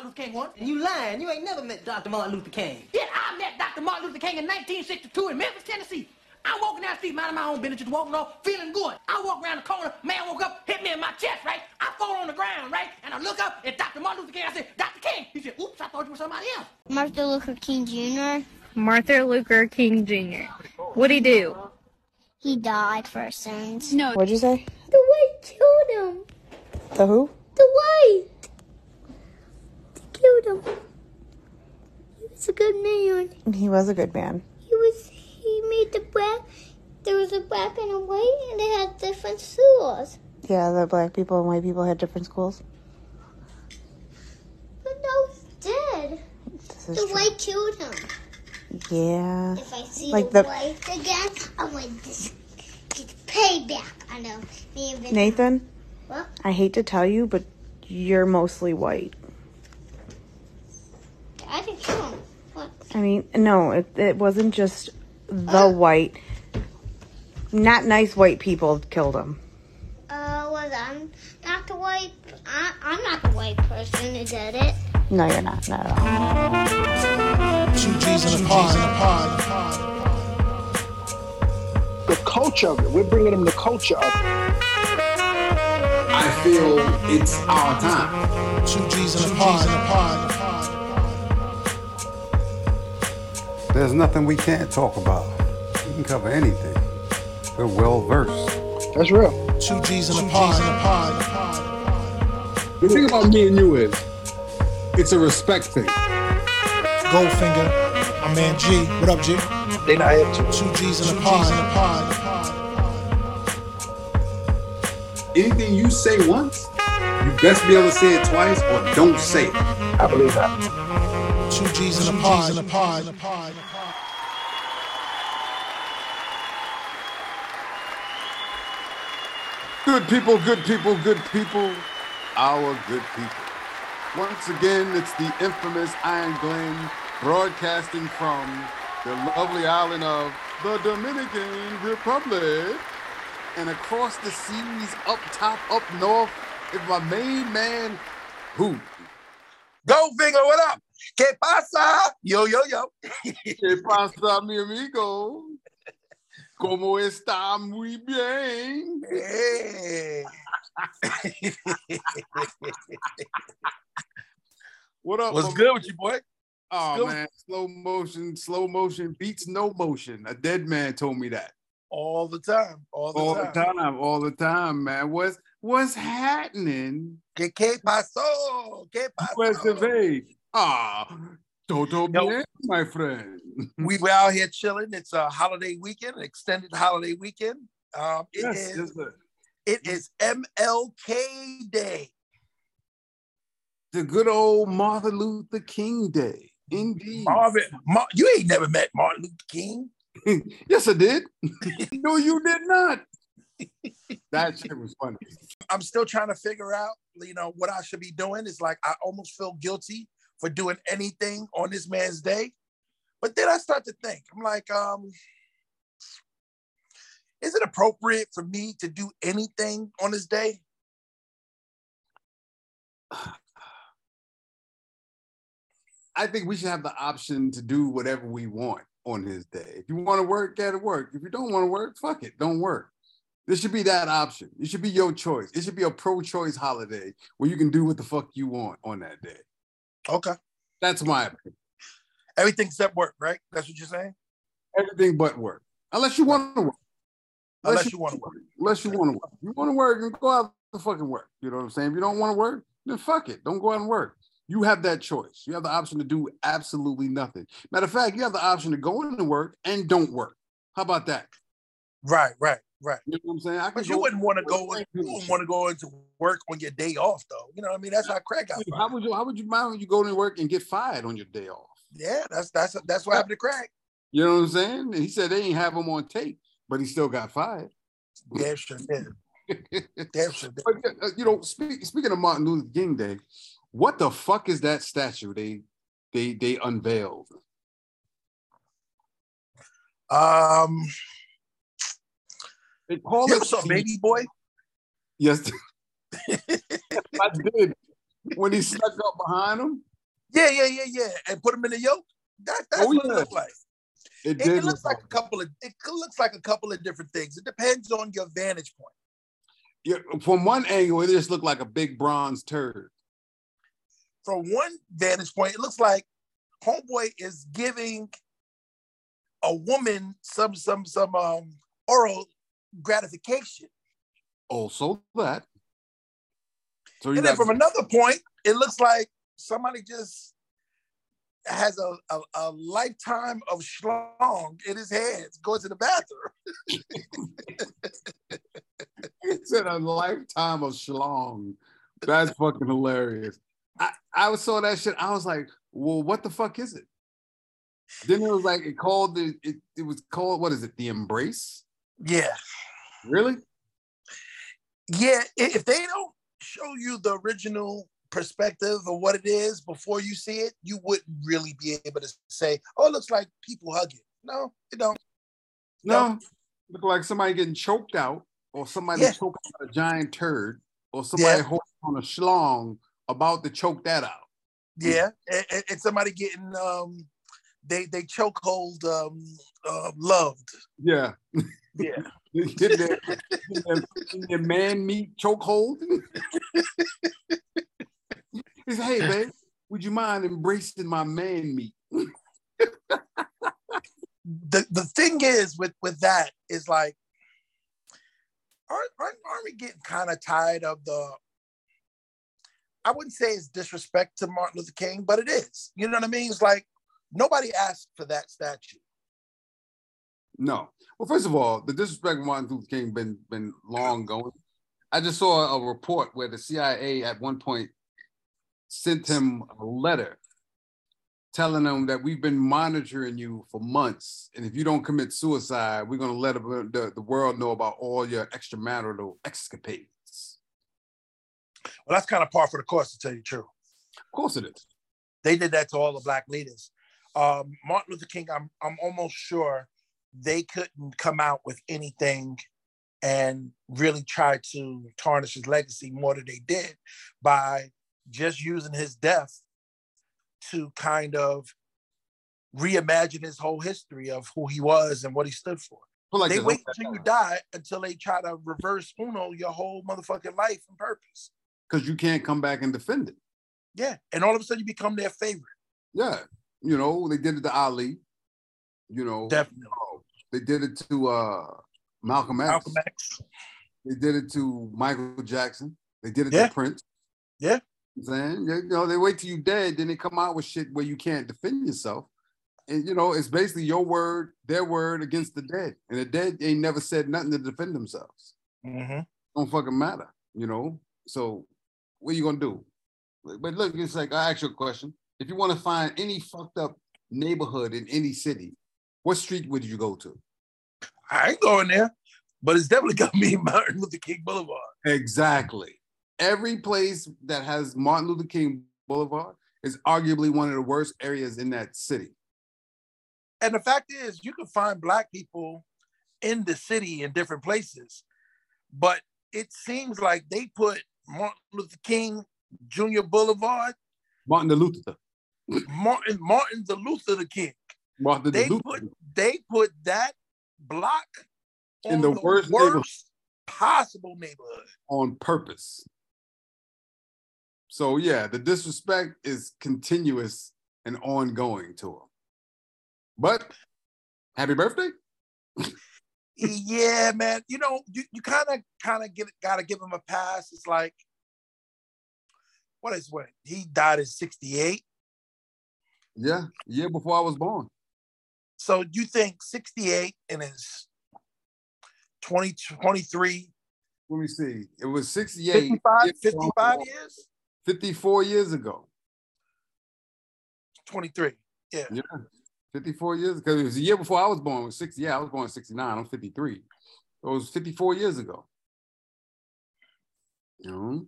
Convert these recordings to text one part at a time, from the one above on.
Martin Luther King once. And you lying. You ain't never met Dr. Martin Luther King. Yeah, I met Dr. Martin Luther King in 1962 in Memphis, Tennessee. I'm walking down the street, minding my own business, just walking off, feeling good. I walk around the corner, man woke up, hit me in my chest, right? I fall on the ground, right? And I look up, it's Dr. Martin Luther King. I said, Dr. King. He said, oops, I thought you were somebody else. Martin Luther King Jr. Martin Luther King Jr. What'd he do? He died for our sins. No. What'd you say? The white killed him. The who? The white. Killed him. He was a good man. He was a good man. He was. He made the black. There was a black and a white, and they had different schools. Yeah, the black people and white people had different schools. But no, he's dead. This is The true. white killed him. Yeah. If I see Like the, the- white again, I want to get payback. I know. Me and Nathan, What? I hate to tell you, but you're mostly white. I didn't kill. What? I mean, no, it, it wasn't just the white. Not nice white people killed him. Uh, was I'm not the white. I, I'm not the white person who did it. No, you're not. Not at all. Two G's in a pod. the culture of it. We're bringing them the culture of it. I feel it's our time. Two G's in a pod. There's nothing we can't talk about. We can cover anything. We're well versed. That's real. Two G's in a pod. The thing about me and you is, it's a respect thing. Goldfinger. My man G. What up, G? They not here to. Two G's in a pod, a pod. Anything you say once, you best be able to say it twice or don't say it. I believe that. Two G's in a pod. Good people, good people, good people, our good people. Once again, it's the infamous Iron Glen broadcasting from the lovely island of the Dominican Republic. And across the seas, up top, up north, is my main man, who? Goldfinger, what up? ¿Qué pasa? Yo, yo, yo. ¿Qué pasa, mi amigo? ¿Cómo está? Muy bien. Hey. What up? What's my good with you, boy? Oh Good. man, slow motion, slow motion beats no motion. A dead man told me that. All the time. All the All time. the time, all the time, man. What's what's happening? ¿Qué, qué pasó? ¿Qué Where's the pasó? bay? Ah, todo Yo. bien, my friend. We were out here chilling. It's a holiday weekend, an extended holiday weekend. Um, it Yes, is, yes, it is MLK Day. the good old Martin Luther King Day. Indeed. Marvin, Mar- you ain't never met Martin Luther King. yes, I did. no, you did not. That shit was funny. I'm still trying to figure out, you know, what I should be doing. It's like I almost feel guilty for doing anything on this man's day. But then I start to think, I'm like, um, is it appropriate for me to do anything on this day? I think we should have the option to do whatever we want on his day. If you want to work, get to work. If you don't want to work, fuck it, don't work. This should be that option. It should be your choice. It should be a pro-choice holiday where you can do what the fuck you want on that day. Okay. That's my opinion. Everything except work, right? That's what you're saying? Everything but work. Unless you want to work. Unless you want to work. Unless you want to work. You want to work and go out and fucking work. You know what I'm saying? If you don't want to work, then fuck it. Don't go out and work. You have that choice. You have the option to do absolutely nothing. Matter of fact, you have the option to go into work and don't work. How about that? Right, right, right. You know what I'm saying? I But you wouldn't want to go. You wouldn't want to go into work on your day off, though. You know what I mean? That's how crack got. How would you? How would you mind when you go to work and get fired on your day off? Yeah, that's that's that's what happened to crack. You know what I'm saying? He said they ain't have him on tape, but he still got fired. Damn sure did. Damn sure did. But, uh, you know, speak, speaking of Martin Luther King Day, what the fuck is that statue they they they unveiled? Um, They call you it ever saw Baby Boy? Yes, I did. When he snuck up behind him, Yeah, yeah, yeah, yeah. And put him in the yoke. That, that's Oh, what yeah. it looks like. It It, looks look like a couple of it looks like a couple of different things. It depends on your vantage point. yeah, from one angle, it just looked like a big bronze turd. From one vantage point, it looks like homeboy is giving a woman some some some um oral gratification. Also that. So And then from another point, it looks like somebody just has a, a, a lifetime of schlong in his hands, going to the bathroom. it's in a lifetime of schlong. That's fucking hilarious. I, I saw that shit. I was like, well, what the fuck is it? Then it was like it called the it, it was called what is it? The embrace? Yeah. Really? Yeah. If they don't show you the original perspective of what it is before you see it, you wouldn't really be able to say, oh, it looks like people hugging. No, it don't. No. Look like somebody getting choked out, or somebody Yeah. choking out a giant turd, or somebody Yeah. holding on a schlong about to choke that out. Yeah. And, and- and somebody getting um they they chokehold um uh, loved. Yeah. Yeah. Get their, get their, get their man meat chokehold. he said, hey, babe, would you mind embracing my man meat? the the thing is with with that is like aren't, aren't, aren't we getting kind of tired of the i wouldn't say it's disrespect to martin luther king but it is you know what i mean it's like nobody asked for that statue No. Well, first of all, the disrespect of Martin Luther King been been long going. I just saw a report where the CIA at one point sent him a letter telling him that we've been monitoring you for months, and if you don't commit suicide, we're going to let the, the world know about all your extramarital escapades. well that's kind of par for the course to tell you the truth Of course it is. they did that to all the black leaders um martin luther king i'm i'm almost sure they couldn't come out with anything and really try to tarnish his legacy more than they did by just using his death to kind of reimagine his whole history of who he was and what he stood for. Like they wait until you die until they try to reverse uno your whole motherfucking life and purpose. Because you can't come back and defend it. Yeah. And all of a sudden you become their favorite. Yeah. You know, they did it to Ali. You know, Definitely. Oh, they did it to uh Malcolm X. Malcolm X. They did it to Michael Jackson. They did it Yeah. to Prince. Yeah. You know I'm saying, you know, they wait till you dead, then they come out with shit where you can't defend yourself. And you know, it's basically your word, their word against the dead. And the dead ain't never said nothing to defend themselves. Mm-hmm. Don't fucking matter, you know. So what are you gonna do? But look, it's like I ask you a question. If you want to find any fucked up neighborhood in any city, what street would you go to? I ain't going there, but it's definitely gonna be Martin Luther King Boulevard. Exactly. Every place that has Martin Luther King Boulevard is arguably one of the worst areas in that city. And the fact is, you can find black people in the city in different places, but it seems like they put Martin Luther King Jr. Boulevard, Martin the Luther. Martin Martin the Luther the King. They Luther put they put that block in on the worst neighborhood possible neighborhood. on purpose. So yeah, the disrespect is continuous and ongoing to him. But happy birthday. yeah, man. You know, you, you kind of kind of get gotta give him a pass. It's like, what is what? He died in 68. Yeah, year before I was born. So you think 68 and his 20, 23, Let me see. It was 68. 55, 55 years? 54 years ago. 23. Yeah. Yeah. 54 years because it was a year before I was born. It was 60. Yeah, I was born in 69. I'm 53. So It was 54 years ago. You know?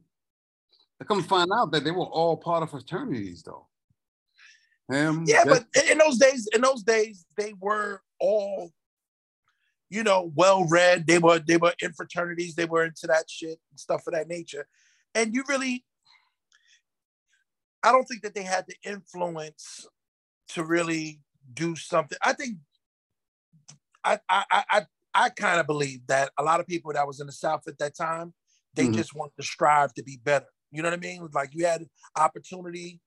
I come to find out that they were all part of fraternities though. Him, Yeah, but in those days, in those days, they were all, you know, well read. They were they were in fraternities. They were into that shit and stuff of that nature. And you really, I don't think that they had the influence to really do something. I think I I I I kind of believe that a lot of people that was in the South at that time, they Mhm. just wanted to strive to be better. You know what I mean? Like you had opportunity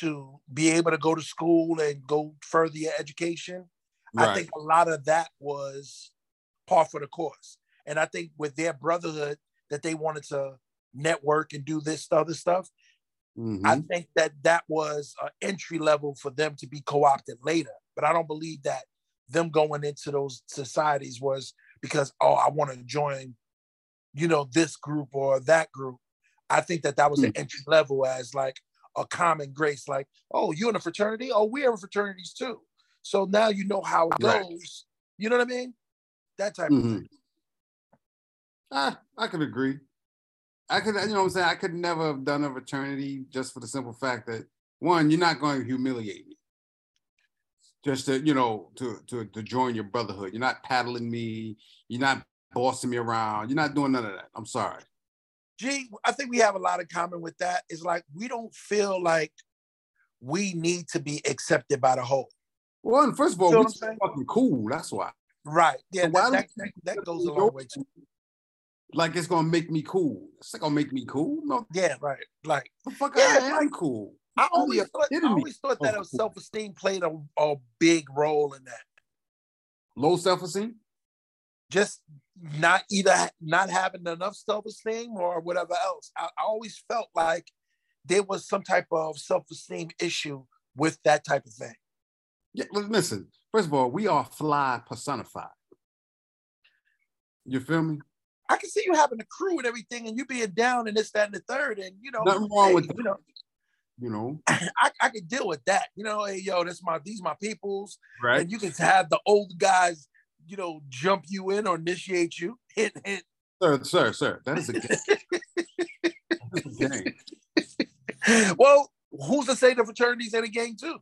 to be able to go to school and go further your education. I think a lot of that was par for the course. And I think with their brotherhood that they wanted to network and do this other stuff, Mhm. I think that that was an entry level for them to be co-opted later. But I don't believe that them going into those societies was because oh I want to join, you know, this group or that group. I think that that was an entry level as like a common grace, like oh you're in a fraternity, oh we're in fraternities too. So now you know how it Right. goes. You know what I mean? That type of Mhm. thing. Ah, I could agree. I could, you know what I'm saying? I could never have done a fraternity just for the simple fact that one, you're not going to humiliate me. Just to, you know, to to to join your brotherhood. You're not paddling me, you're not bossing me around, you're not doing none of that. I'm sorry. Gee, I think we have a lot in common with that. It's like we don't feel like we need to be accepted by the whole. Well, and first of all, Feel we're what fucking cool. That's why. Right. Yeah, So why that, that, that, that goes a long way too. Like it's gonna make me cool. It's not gonna make me cool. No, Yeah, right. Like the fuck Yeah, I am cool. I Only always thought, I always thought that of a self-esteem played a, a big role in that. Low self-esteem. Just not either not having enough self-esteem or whatever else. I, I always felt like there was some type of self-esteem issue with that type of thing. Yeah, li- listen. First of all, we are fly personified. You feel me? I can see you having a crew and everything, and you being down and this, that, and the third, and you know, Nothing wrong hey, with that. you know, You know, I, I could deal with that. You know, hey, yo, this my these my peoples, right? and you can have the old guys, you know, jump you in or initiate you. Hit, hit. Sir, sir, sir. That is a game. That is a game. well, who's to say the fraternities in a gang too?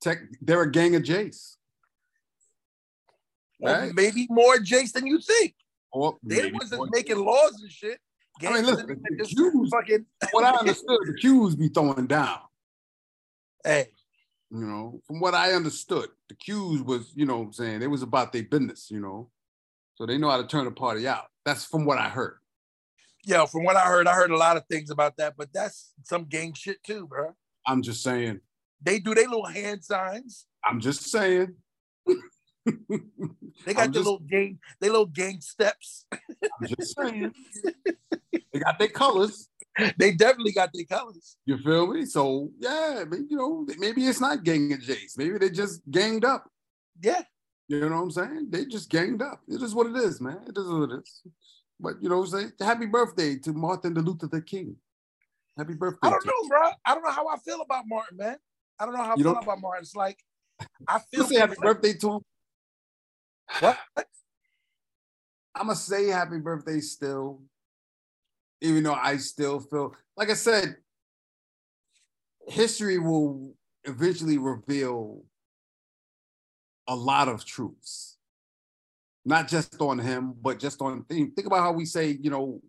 Tech, they're a gang of Jace. Well, Right. maybe more Jace than you think. Or They're the maybe ones that's making laws and shit. I mean, Gangs listen, the Qs, fucking what I understood, the Qs be throwing down. hey, You know, from what I understood, the Qs was, you know what I'm saying, it was about their business, you know. So they know how to turn a party out. That's from what I heard. yo, from what I heard, I heard a lot of things about that, but that's some gang shit too, bro. I'm just saying. They do their little hand signs. I'm just saying. They got their little gang, they little gang steps. I'm just saying. they got their colors. They definitely got their colors. You feel me? So yeah, but, you know, maybe it's not gang of Jace. Maybe they just ganged up. Yeah. You know what I'm saying? They just ganged up. It is what it is, man. It is what it is. But you know, what, say happy birthday to Martin Luther the King. Happy birthday. I don't know, bro. I don't know how I feel about Martin, man. I don't know how I You feel don't- about Martin. It's like I You feel say happy birthday to him. What? I'm gonna say happy birthday still, even though I still feel like I said, history will eventually reveal a lot of truths, not just on him, but just on think. Think about how we say, you know,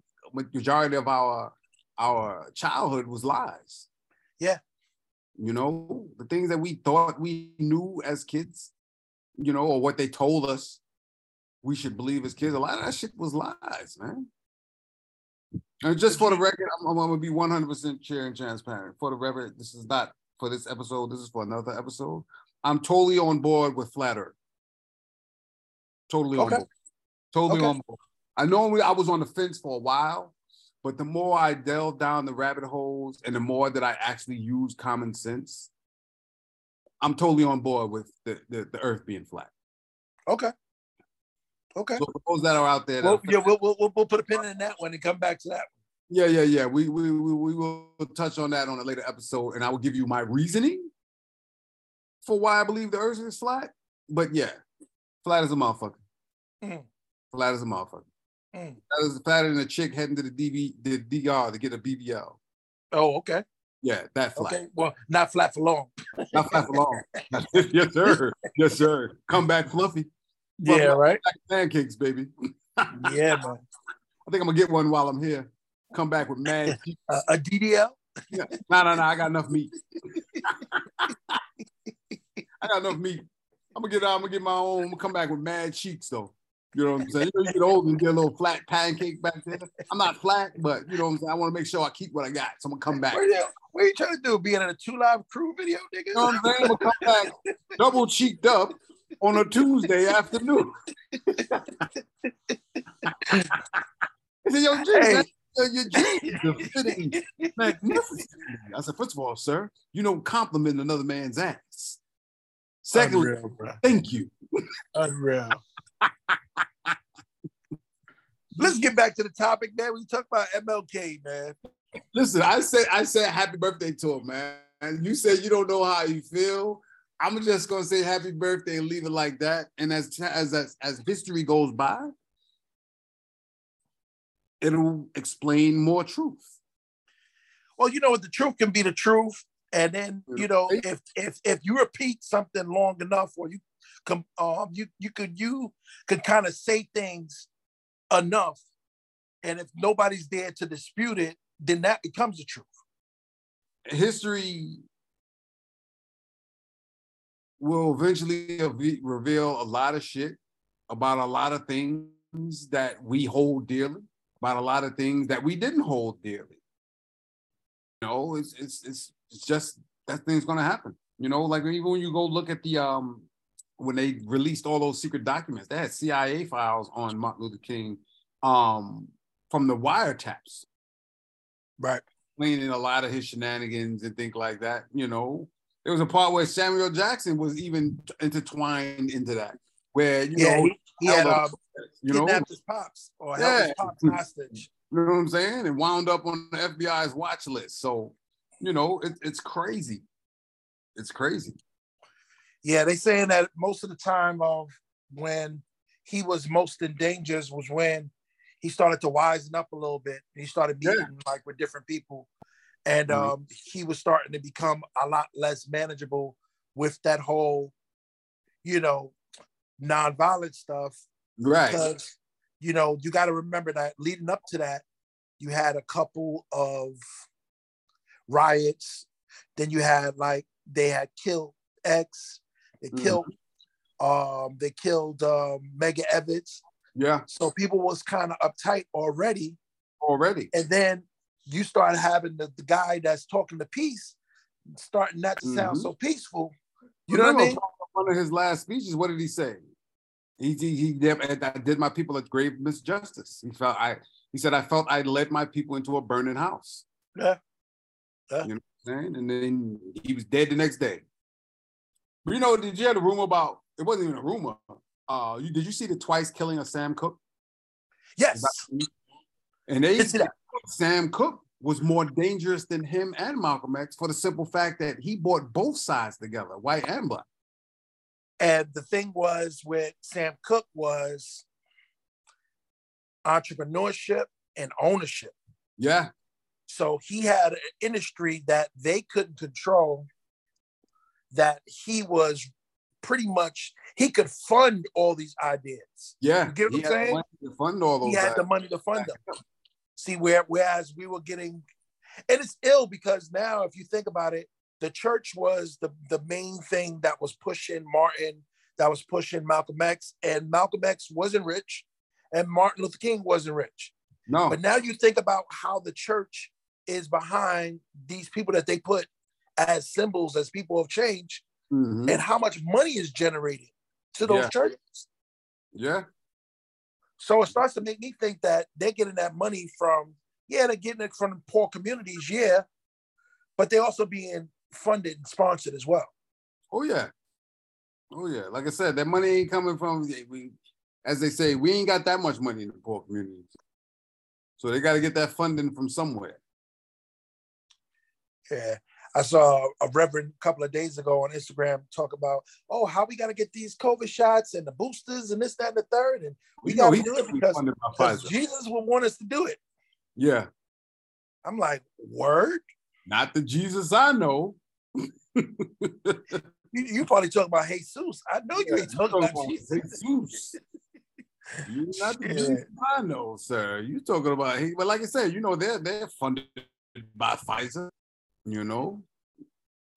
majority of our our childhood was lies. Yeah. You know, the things that we thought we knew as kids, you know, or what they told us we should believe as kids. A lot of that shit was lies, man. And just for the record, I'm, I'm gonna be 100% sharing and transparent. For the record, this is not for this episode. This is for another episode. I'm totally on board with Flat Earth. Totally Okay. on board. Totally Okay. on board. I know we- I was on the fence for a while, but the more I delve down the rabbit holes and the more that I actually use common sense, I'm totally on board with the, the, the Earth being flat. Okay. Okay. So for those that are out there, Well, yeah, we'll, we'll, we'll, put a pin in that one and come back to that. yeah, yeah, yeah. We, we we we will touch on that on a later episode, and I will give you my reasoning for why I believe the Earth is flat. But yeah, flat as a motherfucker. Mm. Flat as a motherfucker. Mm. That is flatter than a chick heading to the DV the DR to get a BBL. Oh, okay. Yeah, that flat. Okay. Well, not flat for long. Not flat for long. yes, sir. Yes, sir. Come back fluffy. Yeah, right. Pancakes, baby. Yeah, man. I think I'm gonna get one while I'm here. Come back with mad. Uh, a DDL? yeah. No, no, no. I got enough meat. I got enough meat. I'm gonna get out. I'm gonna get my own. I'm gonna come back with mad cheeks though. You know what I'm saying? You, know, you get old and get a little flat pancake back there. I'm not flat, but you know what I'm saying. I want to make sure I keep what I got. So I'm gonna come back. What are you, what are you trying to do? Being in a 2 Live Crew video, nigga? You know what I'm saying? I'm gonna come back double cheeked up on a Tuesday afternoon. I said, yo, Hey. your jeans are fitting magnificently. I said, first of all, sir, you don't compliment another man's ass. Secondly, Unreal, thank you. Unreal. Let's get back to the topic, man. We talk about MLK, man. Listen, I said I said happy birthday to him, man. And you said you don't know how you feel. I'm just gonna say happy birthday and leave it like that. And as as as, as history goes by, it'll explain more truth. Well, you know what? The truth can be the truth, and then you know if if if you repeat something long enough, or you come, um, you you could you could kind of say things enough, and if nobody's there to dispute it, then that becomes the truth. History will eventually reveal a lot of shit about a lot of things that we hold dearly, about a lot of things that we didn't hold dearly. You know, it's it's it's, it's just that thing's gonna happen. You know, like even when you go look at the um when they released all those secret documents, they had CIA files on Martin Luther King um from the wiretaps. Right. Explaining a lot of his shenanigans and things like that. You know, there was a part where Samuel Jackson was even intertwined into that, where you Yeah, know, he, he had um, you know, his pops or held his Yeah. pops hostage. you know what I'm saying, and wound up on the FBI's watch list. So, you know, it, it's crazy. It's crazy. Yeah, they saying that most of the time of when he was most in danger was when he started to wisen up a little bit. He started meeting like with different people, and Mhm. um, he was starting to become a lot less manageable with that whole, you know, nonviolent stuff. Right. Because you know you got to remember that leading up to that, you had a couple of riots. Then you had like they had killed X. They Mhm. killed um they killed um Medgar Evers. Yeah, So people was kind of uptight already. already. And then you start having the, the guy that's talking to peace starting not to sound Mhm. so peaceful. You know what I mean? One of his last speeches, what did he say? He he, he did, I did my people a grave misjustice. He felt I he said I felt I led my people into a burning house. Yeah. Yeah. You know what I'm saying? And then he was dead the next day. But you know, did you have the rumor about it wasn't even a rumor. Uh you did you see the twice killing of Sam Cooke? Yes. And they Did see that. Sam Cooke was more dangerous than him and Malcolm X for the simple fact that he brought both sides together, white and black. And the thing was with Sam Cooke was entrepreneurship and ownership. Yeah. So he had an industry that they couldn't control, that he was pretty much, he could fund all these ideas. Yeah. You get what I'm saying? to fund all those. He had the money to fund them. See, where whereas we were getting, and it's ill because now, if you think about it, the church was the the main thing that was pushing Martin, that was pushing Malcolm X, and Malcolm X wasn't rich, and Martin Luther King wasn't rich. No. But now you think about how the church is behind these people that they put as symbols, as people of change, Mhm. and how much money is generated to those Yeah. churches. Yeah. So it starts to make me think that they're getting that money from, yeah, they're getting it from poor communities, yeah, but they're also being funded and sponsored as well. Oh yeah. Oh yeah. Like I said, that money ain't coming from we as they say, we ain't got that much money in the poor communities. So they got to get that funding from somewhere. Yeah. I saw a reverend a couple of days ago on Instagram talk about, oh, how we got to get these COVID shots and the boosters and this, that, and the third. And we got to do it because, because Jesus would want us to do it. Yeah. I'm like, word? Not the Jesus I know. You, you probably talking about Jesus. I know you ain't talking about Jesus. Jesus. You're not the. Jesus I know, sir. You talking about but like I said, you know, they're they're funded by Pfizer. You know?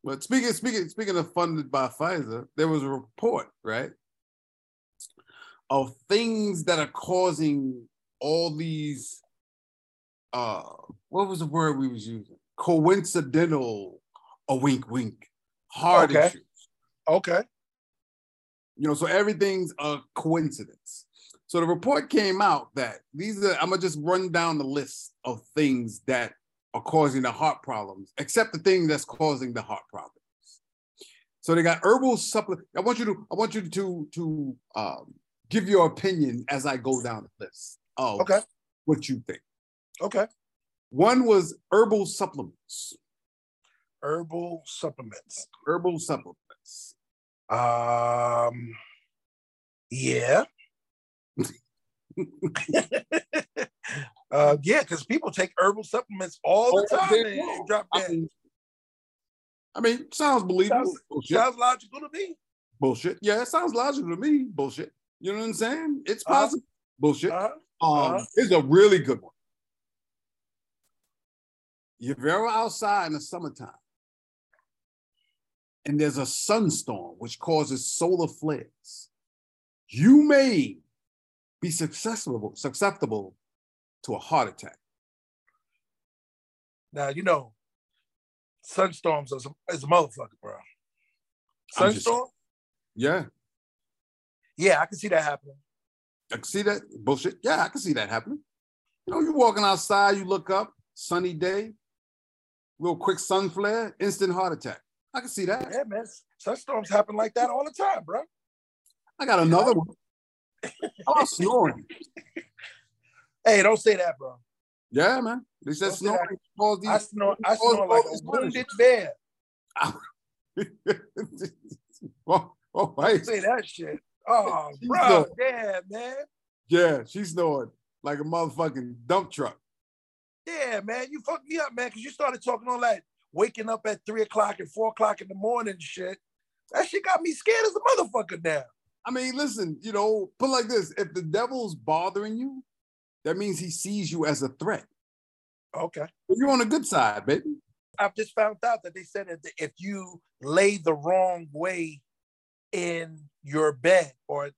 But speaking speaking speaking of funded by Pfizer, there was a report, right? Of things that are causing all these uh what was the word we was using? Coincidental a wink wink heart Okay. issues. Okay. You know, so everything's a coincidence. So the report came out that these are, I'm gonna just run down the list of things that are causing the heart problems, except the thing that's causing the heart problems. So they got herbal supplement. I want you to, I want you to to um, give your opinion as I go down the list of Okay. what you think. Okay. One was herbal supplements. Herbal supplements. Herbal supplements. Um. Yeah. uh, yeah, because people take herbal supplements all the All time. day and long. drop I mean, I mean, sounds believable. Sounds, sounds logical to me. Bullshit. Yeah, it sounds logical to me. Bullshit. You know what I'm saying? It's Uh-huh. possible. Bullshit. Uh-huh. Um, Uh-huh. it's a really good one. If you're ever outside in the summertime and there's a sunstorm which causes solar flares, you may be susceptible, susceptible to a heart attack. Now you know, sunstorms is a, is a motherfucker, bro. Just- Sunstorm? Yeah, Yeah, I can see that happening. I can see that bullshit. Yeah, I can see that happening. You know, you're walking outside, you look up, sunny day, little quick sun flare, instant heart attack. I can see that. Yeah, man. Sunstorms happen like that all the time, bro. I got another one. I'm snoring? Hey, don't say that, bro. Yeah, man. They said Don't snoring these. I snore, I snore like a wounded bear. oh, oh, Don't say that shit. Oh, bro, dope. damn, man. Yeah, she snored like a motherfucking dump truck. Yeah, man, you fucked me up, man, because you started talking all that waking up at three o'clock and four o'clock in the morning shit. That shit got me scared as a motherfucker now. I mean, listen, you know, put like this: if the devil's bothering you, that means he sees you as a threat. Okay. You're on the good side, baby. I've just found out that they said that if you lay the wrong way in your bed, or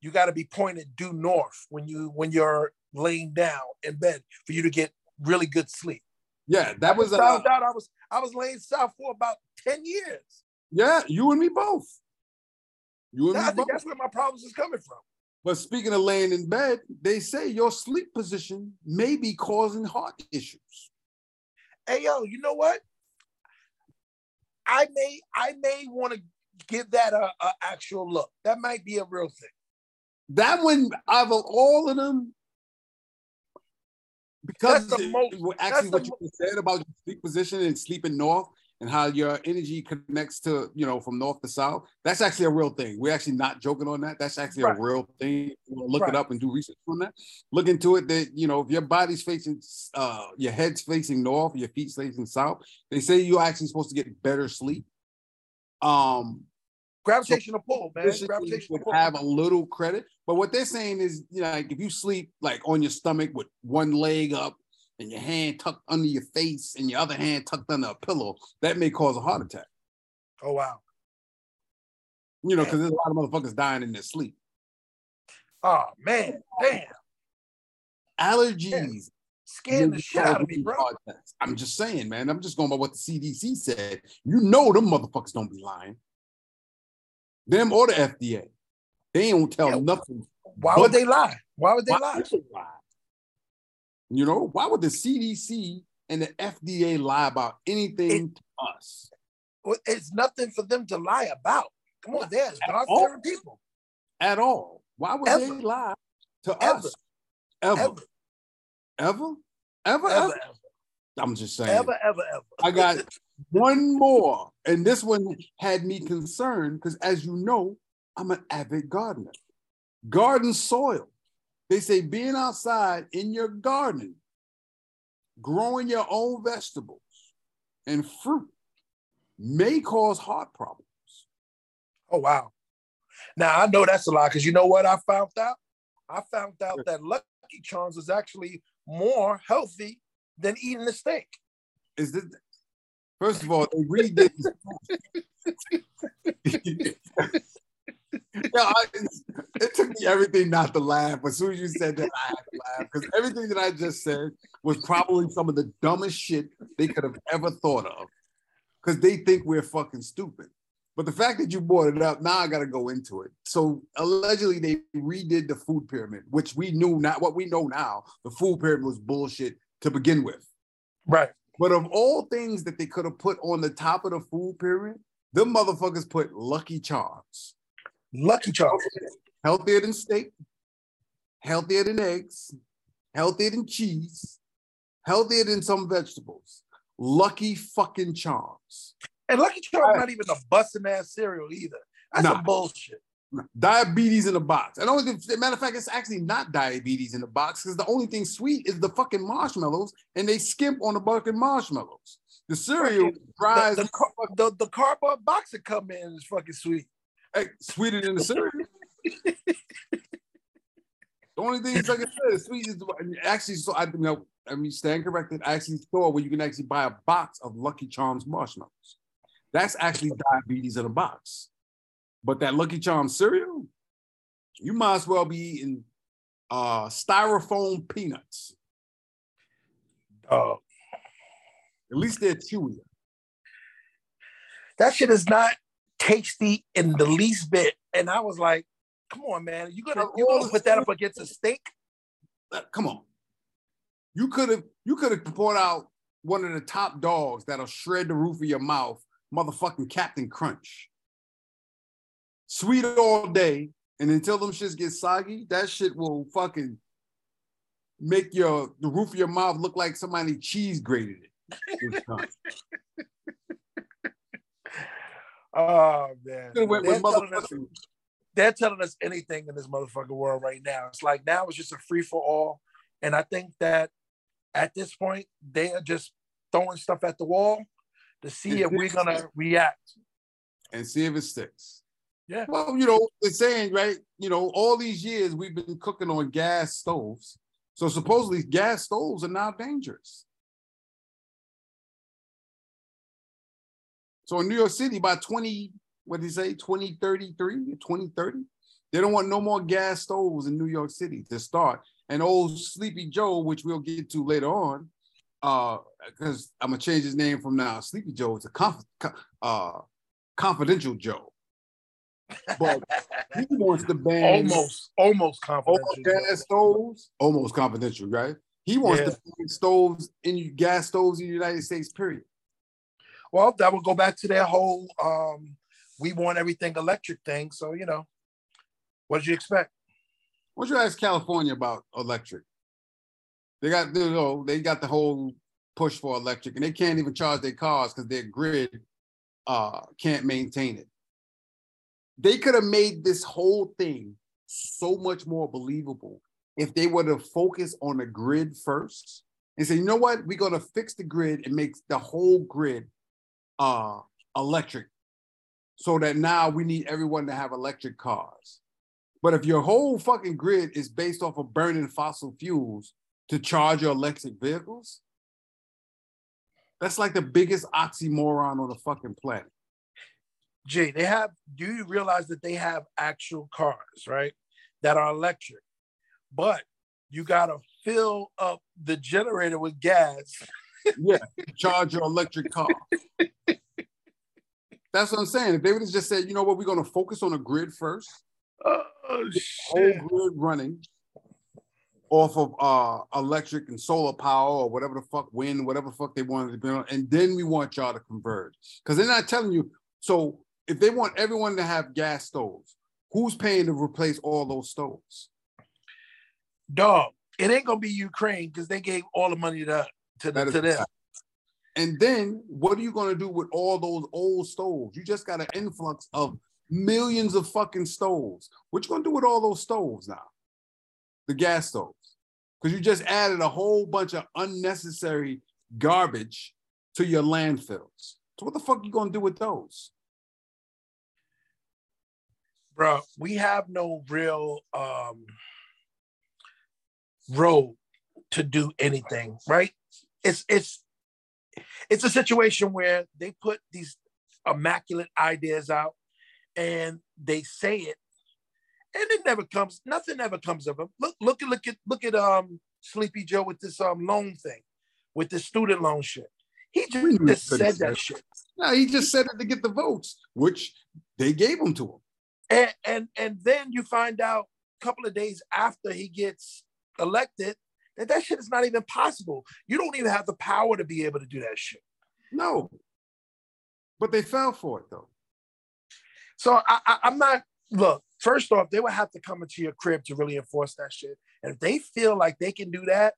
you got to be pointed due north when you when you're laying down in bed for you to get really good sleep. Yeah, that was I uh, found out I was I was laying south for about ten years. yeah, you and me both. You and I me think both. that's where my problems is coming from. But speaking of laying in bed, they say your sleep position may be causing heart issues. Hey yo, you know what? I may I may want to give that a, a actual look. That might be a real thing. That one, out of all of them, because That's the most- actually what you said about sleep position and sleeping north and how your energy connects to you know from north to south. That's actually a real thing. We're actually not joking on that. That's actually Right. a real thing. Look Right. it up and do research on that. Look into it. That you know if your body's facing, uh, your head's facing north, your feet's facing south. They say you're actually supposed to get better sleep. Um, Gravitational pull, man. Gravitational would pull. have a little credit. But what they're saying is, you know, like if you sleep like on your stomach with one leg up and your hand tucked under your face and your other hand tucked under a pillow, that may cause a heart attack. Oh wow. You know, because there's a lot of motherfuckers dying in their sleep. Oh man, damn. Allergies. Scaring may the shit out of me, bro. I'm just saying, man. I'm just going by what the CDC said. You know them motherfuckers don't be lying. Them or the FDA. They don't tell Yeah. nothing. Why would they lie? Why would they Why lie? would they lie? You know, why would the CDC and the FDA lie about anything to us? Well, It's nothing for them to lie about. Come on, there's God fearing people. At all. Why would Ever. they lie to Ever. us? Ever, Ever? Ever? Ever? ever, ever, I'm just saying. ever, ever, ever. I got one more. And this one had me concerned because, as you know, I'm an avid gardener. Garden soil. They say being outside in your garden, growing your own vegetables and fruit may cause heart problems. Oh wow. Now I know that's a lie because you know what I found out? I found out that Lucky Charms is actually more healthy than eating a steak. Is this First of all, they redid. yeah, I, it took me everything not to laugh. As soon as you said that, I had to laugh because everything that I just said was probably some of the dumbest shit they could have ever thought of. Because they think we're fucking stupid. But the fact that you brought it up, now I got to go into it. So allegedly, they redid the food pyramid, which we knew not what we know now. The food pyramid was bullshit to begin with. Right. But of all things that they could have put on the top of the food pyramid, them motherfuckers put Lucky Charms. Lucky Charms. Healthier than steak, healthier than eggs, healthier than cheese, healthier than some vegetables. Lucky fucking Charms. And Lucky Charms not even a busting ass cereal either. That's Nah. bullshit. Diabetes in a box. And only thing, matter of fact, it's actually not diabetes in the box because the only thing sweet is the fucking marshmallows, and they skimp on the fucking marshmallows. The cereal dries The, the, the, the cardboard box that come in is fucking sweet. Hey, sweeter than the cereal. the only thing, like I said, is sweet is actually. So I you know, I mean, stand corrected. I actually saw where you can actually buy a box of Lucky Charms marshmallows. That's actually diabetes in a box. But that Lucky Charms cereal, you might as well be eating uh, styrofoam peanuts. Oh, At least they're chewy. that shit is not tasty in the least bit. And I was like, come on, man. You gonna you gonna put that up against a steak? Uh, Come on. You could have you could have poured out one of the top dogs that'll shred the roof of your mouth, motherfucking Cap'n Crunch. Sweet all day, and until them shits get soggy, that shit will fucking make your the roof of your mouth look like somebody cheese grated it. Oh man. Could've They're telling, us, they're telling us anything in this motherfucking world right now. It's like now it's just a free for all. And I think that at this point, they are just throwing stuff at the wall to see if we're gonna react. and see if it sticks. Yeah. Well, you know, they're saying, right? You know, all these years we've been cooking on gas stoves. So supposedly gas stoves are now dangerous. So in New York City, by 20, what did he say, 2033, 2030, they don't want no more gas stoves in New York City to start. And old Sleepy Joe, which we'll get to later on, uh, because I'm gonna change his name from now. Sleepy Joe is a conf- uh, confidential Joe. But he wants to ban Almost, almost confidential. gas stoves, almost confidential, right? He wants Yeah. to ban stoves in gas stoves in the United States, period. Well, that would go back to their whole um, we want everything electric thing. So, you know, what did you expect? Don't you ask California about electric? They got you know, they got the whole push for electric, and they can't even charge their cars because their grid uh can't maintain it. They could have made this whole thing so much more believable if they would have focused on the grid first and say, you know what, we're gonna fix the grid and make the whole grid uh electric so that now we need everyone to have electric cars. But if your whole fucking grid is based off of burning fossil fuels to charge your electric vehicles, that's like the biggest oxymoron on the fucking planet. Jay, they have, do you realize that they have actual cars, right? That are electric, but you got to fill up the generator with gas. Yeah, charge your electric car. That's what I'm saying. If they would have just said, you know what, we're going to focus on a grid first, Oh, whole grid running off of uh electric and solar power or whatever the fuck wind, whatever the fuck they wanted to be on, and then we want y'all to converge. Because they're not telling you. So if they want everyone to have gas stoves, who's paying to replace all those stoves? Dog, it ain't going to be Ukraine because they gave all the money to, to, That to them. fact. And then what are you going to do with all those old stoves? You just got an influx of millions of fucking stoves. What you going to do with all those stoves now? The gas stoves. Because you just added a whole bunch of unnecessary garbage to your landfills. So what the fuck are you going to do with those? bro, we have no real um road to do anything, right? It's it's it's a situation where they put these immaculate ideas out and they say it and it never comes nothing ever comes of them look look at look at look at um sleepy joe with this um loan thing with the student loan shit. He knew just said that shit. No, he just said it to get the votes, which they gave him to him. and and and then you find out a couple of days after he gets elected that that shit is not even possible you don't even have the power to be able to do that shit No. But they fell for it though. So I, I, I'm not. Look, first off, they would have to come into your crib to really enforce that shit. And if they feel like they can do that,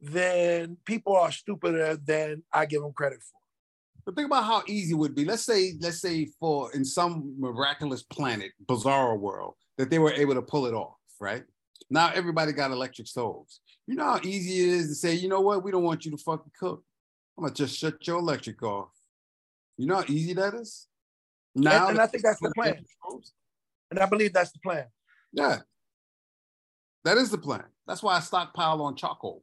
then people are stupider than I give them credit for. But think about how easy it would be. Let's say, let's say for in some miraculous planet, bizarre world, that they were able to pull it off, right? Now everybody got electric stoves. You know how easy it is to say, you know what, we don't want you to fucking cook. I'm gonna just shut your electric off. You know how easy that is? Now and, and I think that's the plan. And I believe that's the plan. Yeah. That is the plan. That's why I stockpile on charcoal.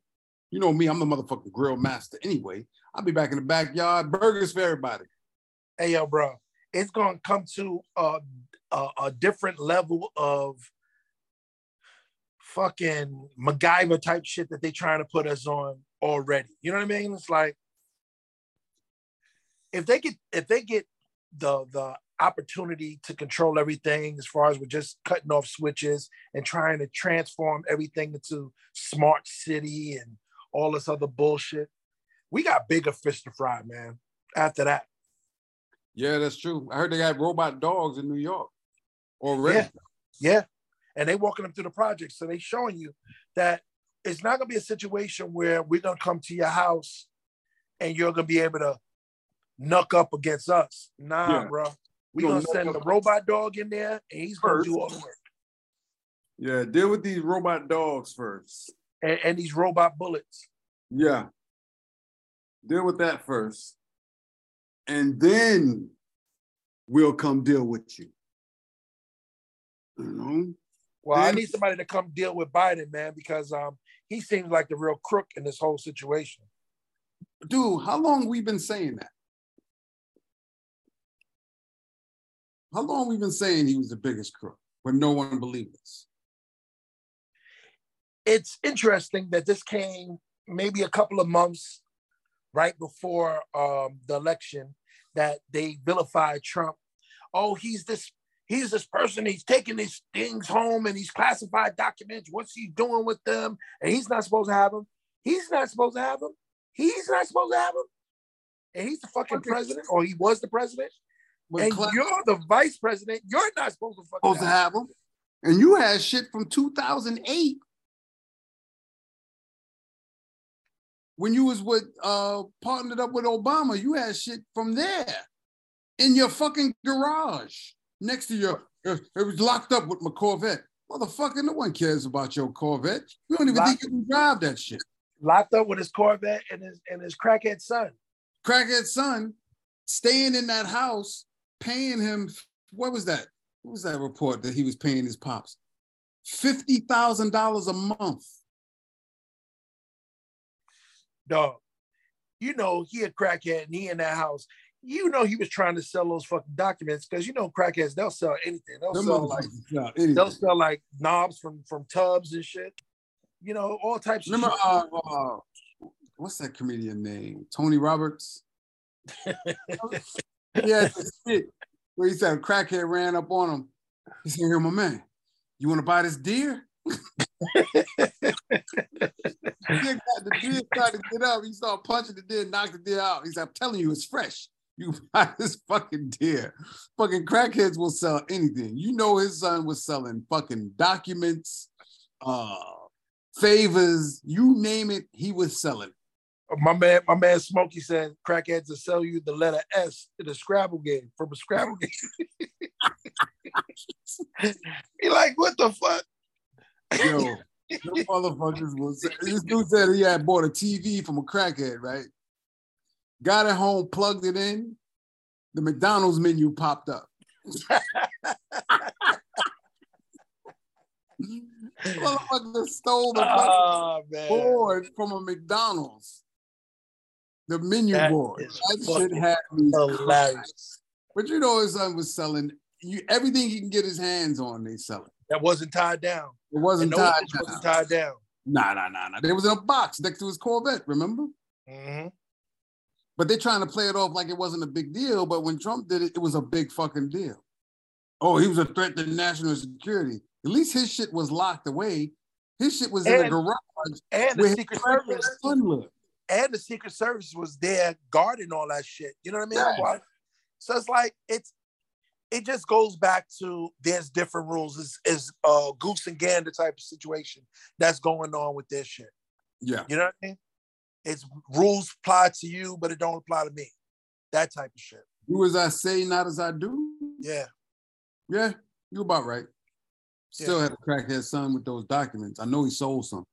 You know me, I'm the motherfucking grill master anyway. I'll be back in the backyard, burgers for everybody. Hey, yo, bro, it's gonna come to a, a, a different level of fucking MacGyver type shit that they're trying to put us on already. You know what I mean? It's like if they get if they get the the opportunity to control everything as far as we're just cutting off switches and trying to transform everything into smart city and all this other bullshit. We got bigger fish to fry, man. After that. Yeah, that's true. I heard they got robot dogs in New York already. Yeah. Yeah. And they walking them through the project. So they showing you that it's not gonna be a situation where we're gonna come to your house and you're gonna be able to knuck up against us. Nah, Yeah. bro. We We're gonna gonna send the robot dog in there and he's gonna do all the work. Yeah, deal with these robot dogs first. And, and these robot bullets. Yeah. Deal with that first. And then we'll come deal with you. You know? Well, I need somebody to come deal with Biden, man, because um he seems like the real crook in this whole situation. Dude, how long we been saying that? How long we been saying he was the biggest crook when no one believed us? it's interesting that this came maybe a couple of months right before um, the election that they vilified Trump. Oh, he's this he's this person. He's taking these things home and he's classified documents. What's he doing with them? And he's not supposed to have them. He's not supposed to have them. He's not supposed to have them. And he's the fucking president, or he was the president. But and Cla- you're the vice president. You're not supposed to fucking supposed to have them. And you had shit from 2008 when you was with uh partnered up with Obama. You had shit from there in your fucking garage next to your. It was locked up with my Corvette. Motherfucker, no one cares about your Corvette. You don't even think you can drive that shit. locked up with his Corvette and his and his crackhead son. Crackhead son staying in that house, paying him. What was that? What was that report that he was paying his pops? Fifty thousand dollars a month. dog. You know he a crackhead and he in that house. You know he was trying to sell those fucking documents because you know crackheads they'll sell anything. They'll Them sell like sell they'll sell like knobs from from tubs and shit. You know all types. Remember, of shit. uh, uh, what's that comedian name? Tony Roberts. yeah, shit where he said a crackhead ran up on him. He said, "Here, my man, you want to buy this deer?" The deer got- the deer tried to get up. He started punching the deer, knocked the deer out. He said, "I'm telling you, it's fresh. You buy this fucking deer. Fucking crackheads will sell anything. You know, his son was selling fucking documents, uh, favors, you name it, he was selling. my man, my man Smokey said crackheads will sell you the letter S in a Scrabble game from a Scrabble game. he like, what the fuck? Yo, motherfuckers was. This dude said he had bought a TV from a crackhead, right? Got it home, plugged it in. The McDonald's menu popped up. Motherfucker stole the Oh man. board from a McDonald's. The menu That board. That shit had me hilarious. But you know his son was selling you everything he can get his hands on, they sell it. That wasn't tied down. It wasn't And tied it down. wasn't tied down. Nah, nah, nah, nah. They was in a box next to his Corvette, remember? Mhm. But they're trying to play it off like it wasn't a big deal. But when Trump did it, it was a big fucking deal. Oh, he was a threat to national security. At least his shit was locked away. His shit was in the garage. And the Secret Service and the Secret Service was there guarding all that shit. You know what I mean? So it's like it's it just goes back to there's different rules. Is is uh goose and gander type of situation that's going on with this shit. Yeah. You know what I mean? It's rules apply to you, but it don't apply to me. That type of shit. Do as I say, not as I do. Yeah. Yeah, you about right. Still Yeah. had a crackhead son with those documents. I know he sold some.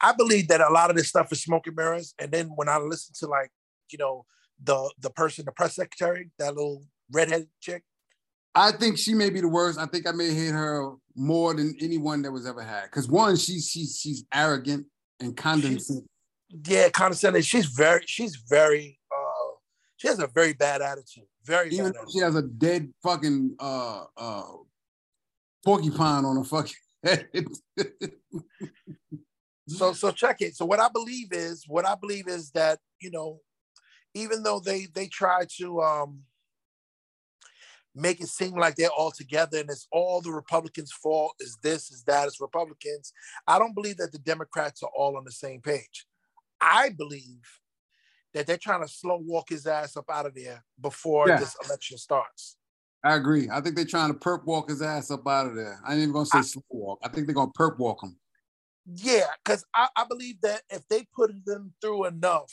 I believe that a lot of this stuff is smoke and mirrors. And then when I listen to like, you know, the the person, the press secretary, that little redheaded chick, I think she may be the worst. I think I may hate her more than anyone that was ever had. Because one, she's she's she's arrogant and condescending. Yeah, condescending. She's very, she's very, uh, she has a very bad attitude. Very Even bad. though she has a dead fucking uh uh porcupine on her fucking head. So so check it. So what I believe is what I believe is that you know, even though they they try to um make it seem like they're all together and it's all the Republicans' fault, is this, is that, it's Republicans. I don't believe that the Democrats are all on the same page. I believe that they're trying to slow walk his ass up out of there before Yeah. this election starts. I agree. I think they're trying to perp walk his ass up out of there. I ain't even gonna say slow walk. I think they're gonna perp walk him. Yeah, because I, I believe that if they put them through enough,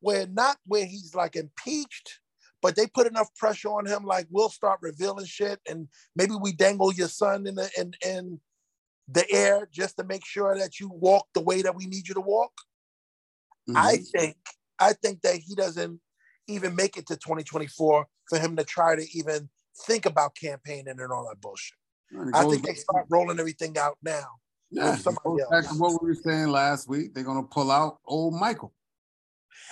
where not where he's like impeached, but they put enough pressure on him, like we'll start revealing shit, and maybe we dangle your son in the in in the air just to make sure that you walk the way that we need you to walk. I Mhm. think I think that he doesn't even make it to 2024 for him to try to even think about campaigning and all that bullshit. It I think they start rolling everything out now. Yeah, back to what we were saying last week. They're gonna pull out old Michael.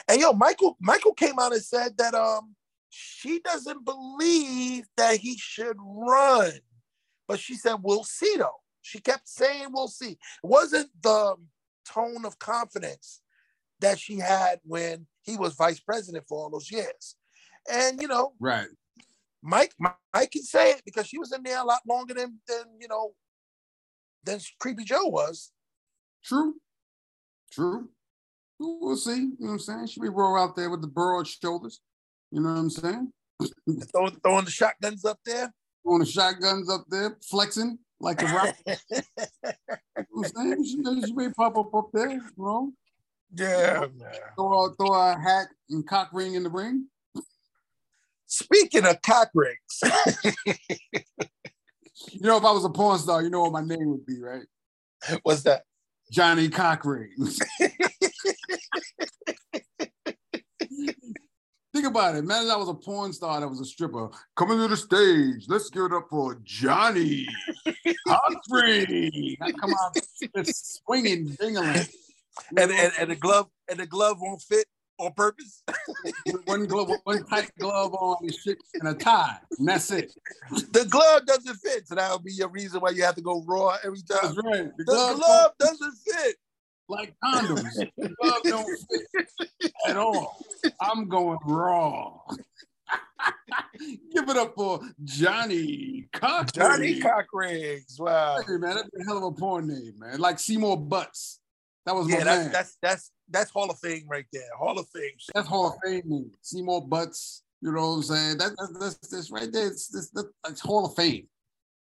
And yo, Michael, Michael came out and said that um she doesn't believe that he should run. But she said, we'll see though. She kept saying we'll see. It wasn't the tone of confidence that she had when he was vice president for all those years. And you know, Right. Mike, Mike can say it because she was in there a lot longer than than you know than Creepy Joe was. True. True. We'll see. You know what I'm saying? She may roll out there with the broad shoulders. You know what I'm saying? Throwing, throwing the shotguns up there. Throwing the shotguns up there, flexing like a rock. you know what I'm saying? She, she may pop up up there, you know? Yeah, man. Throw a, throw a hat and cock ring in the ring. Speaking of cock rings, You know, if I was a porn star, you know what my name would be, right? what's that? Johnny Cockring. Think about it. Imagine I was a porn star that was a stripper. Coming to the stage. Let's give it up for Johnny Cockring. I come out just swinging, dingling. And, and and the glove and the glove won't fit on purpose. one glove, one tight glove on and shit and a tie. And that's it. The glove doesn't fit, so that would be your reason why you have to go raw every time. That's right. The The glove, glove doesn't fit. like condoms. The glove don't fit at all. I'm going raw. Give it up for Johnny Cockring. Johnny cock. Wow. Hey, man, that's a hell of a porn name, man. Like Seymour Butts. That was Yeah, that's that's that's that's Hall of Fame right there. Hall of Fame. That's Hall of Fame. Seymour Butts. You know what I'm saying? That, that, that's, that's right there. It's, it's, that's Hall of Fame.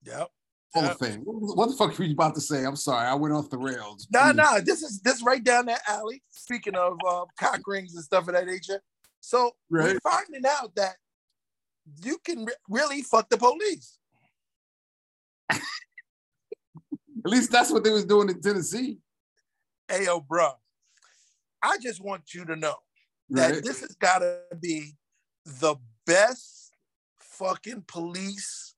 Yep. Hall Yep. of Fame. What, what the fuck were you about to say? I'm sorry. I went off the rails. No, Please. no, this is this right down that alley. Speaking of uh, cock rings and stuff of that nature, so Right. we're finding out that you can re- really fuck the police. At least that's what they was doing in Tennessee. Hey, yo, bro, I just want you to know that Right? this has got to be the best fucking police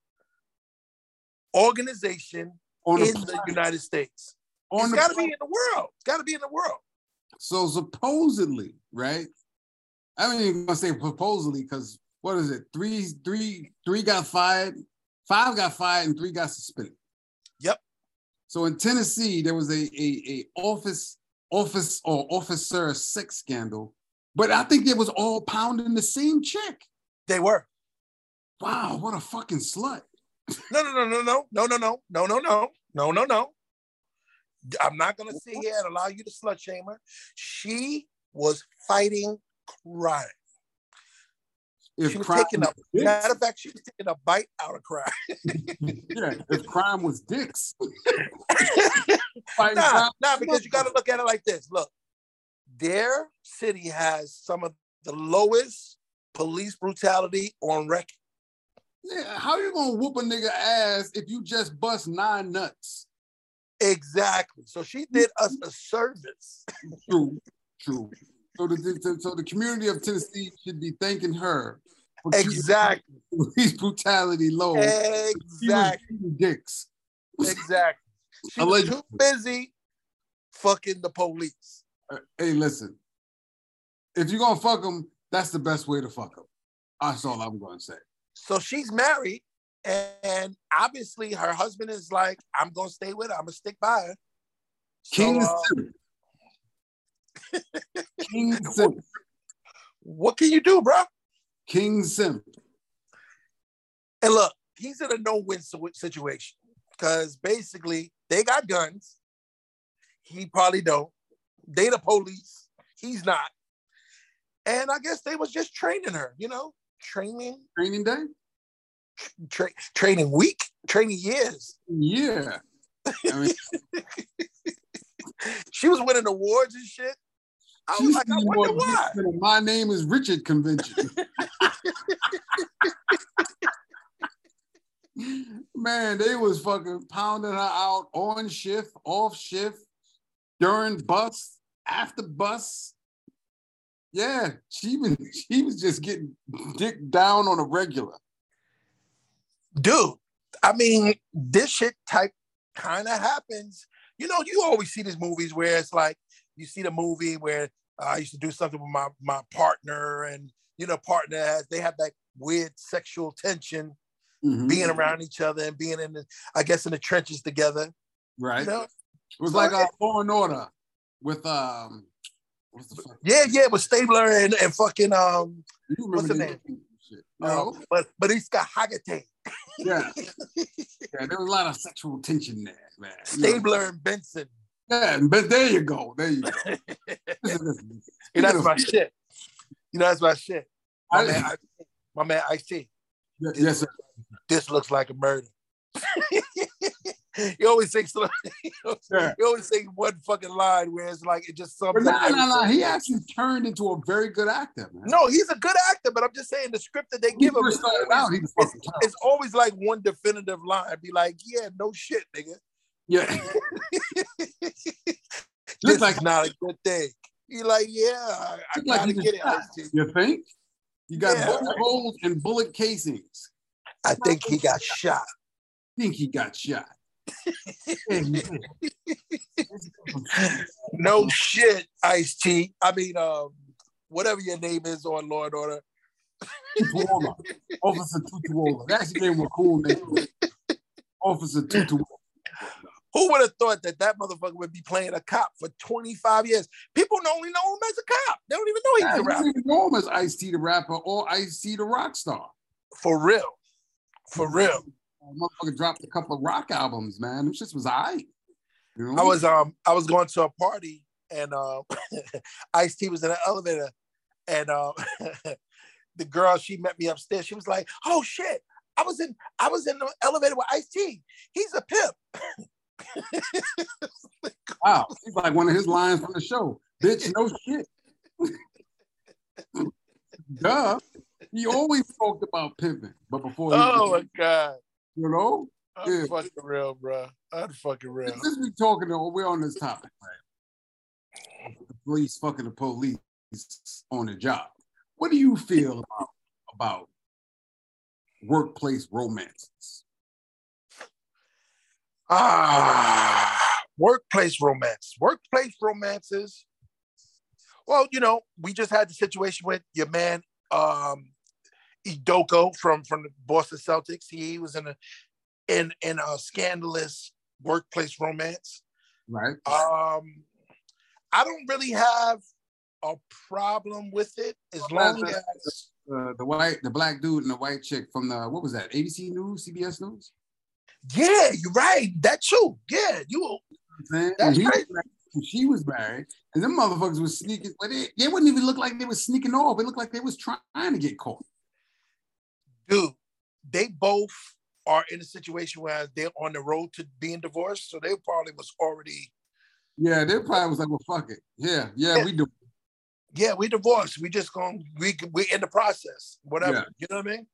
organization On in the, the United States. on it's got to be in the world. It's got to be in the world. So supposedly, right? I ain't even gonna say supposedly because what is it? Three, three, three got fired, five got fired, and three got suspended. So in Tennessee, there was a a, a office office or officer sex scandal, but I think it was all pounding the same chick. They were. Wow, what a fucking slut! No, no, no, no, no, no, no, no, no, no, no, no, no, no. I'm not gonna sit here and allow you to slut shame her. She was fighting crime. If she was crime taking a dicks, matter of fact, she was taking a bite out of crime. yeah, if crime was dicks, nah, nah, because you got to look at it like this. Look, their city has some of the lowest police brutality on record. yeah, how you gonna whoop a nigga ass if you just bust nine nuts? Exactly. So she did us a service. True, true. So the, so the community of Tennessee should be thanking her Exactly. police brutality low. Exactly. dicks. Exactly. She was too busy fucking the police. Uh, Hey, listen. If you're gonna fuck them, that's the best way to fuck them. That's all I'm gonna say. So she's married, and obviously her husband is like, I'm gonna stay with her, I'm gonna stick by her. So, King uh, Simp. King Simp. what can you do, bro? King Simp. And look, he's in a no-win situation because basically they got guns. He probably don't. They the police. He's not. And I guess they was just training her, you know, training, Training day? tra- training week, training years. Yeah. I mean, She was winning awards and shit. I was she's like, I wonder more why. My name is Richard convention. Man, they was fucking pounding her out on shift, off shift, during bus, after bus. Yeah, she was she was just getting dick down on a regular. dude. I mean, this shit type kind of happens. You know, you always see these movies where it's like you see the movie where uh, I used to do something with my my partner, and you know, partner has they have that weird sexual tension, Mhm. being around each other and being in the, I guess, in the trenches together. right. You know? It was So like a Law and Order with um, what's the fuck? Yeah, yeah, with Stabler and, and fucking um, You what's remember the name? shit, you um, but but he's got Haggerty, Yeah. yeah, there was a lot of sexual tension there, man. You know? Stabler and Benson. Yeah, but there you go. There you go. Listen, listen. You know, that's my shit. You know, that's my shit. My I- man, I, my man, I see. of- yes, sir. This looks like a murder. he always say something. He always, Yeah. he always say one fucking line where it's like it just But sums no, up. no, no. He actually turned into a very good actor, man. No, he's a good actor, but I'm just saying the script that they When give him first started always, out, he was it's, fucking it's always like one definitive line. Be like, yeah, no shit, nigga. Yeah, this like- not a good thing. He like, yeah, I, I gotta he get it. shot. You think? You got Yeah. bullet holes and bullet casings. I think he got shot. I think he got shot. Yeah, he did. No shit, Ice T. I mean, um, whatever your name is on Law and Order. Tutuola. Officer Tutuola. That's the name was cool name. Officer Tutuola. Who would have thought that that motherfucker would be playing a cop for 25 years? People only know him as a cop. They don't even know he's I a don't rapper. even know him as Ice T the rapper or Ice T the rock star. For real. For real. Motherfucker dropped a couple of rock albums, man. Them shits was alright. You know? I was um I was going to a party and uh Ice T was in an elevator and uh the girl she met me upstairs. She was like, "Oh shit, I was in I was in the elevator with Ice T. He's a pimp." wow. He's like one of his lines from the show. Bitch, no shit. Duh. He always talked about pimping, but before he, oh my god, you know, I'm Yeah. fucking real, bro. I'm fucking real. since we talking, to, we're on this topic, right? The police fucking the police on the job. What do you feel about, about workplace romances? Ah, workplace romance. Workplace romances. Well, you know, we just had the situation with your man um Udoka from from the Boston Celtics. He was in a in in a scandalous workplace romance. Right. Um, I don't really have a problem with it as long as uh, the white, the black dude and the white chick from the what was that? ABC News, CBS News. Yeah, you're right. That too. Yeah, you. That's right. She was married, and them motherfuckers was sneaking, but they, they wouldn't even look like they was sneaking off. It looked like they was trying to get caught. Dude, they both are in a situation where they're on the road to being divorced, so they probably was already. Yeah, they probably was like, "Well, fuck it. Yeah, yeah, yeah. we do." Yeah, we divorced. We just going we we in the process, whatever. Yeah. You know what I mean?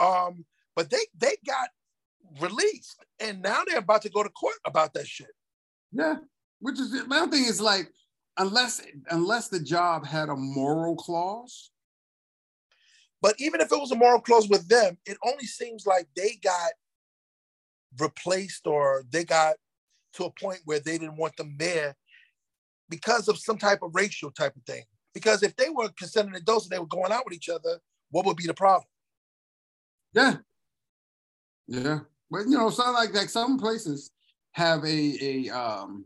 Um, but they they got released, and now they're about to go to court about that shit. Yeah, which is my thing is like, unless unless the job had a moral clause. But even if it was a moral clause with them, it only seems like they got replaced or they got to a point where they didn't want them there because of some type of racial type of thing. Because if they were consenting adults and they were going out with each other, what would be the problem? Yeah. Yeah. But you know, some like like some places have a a um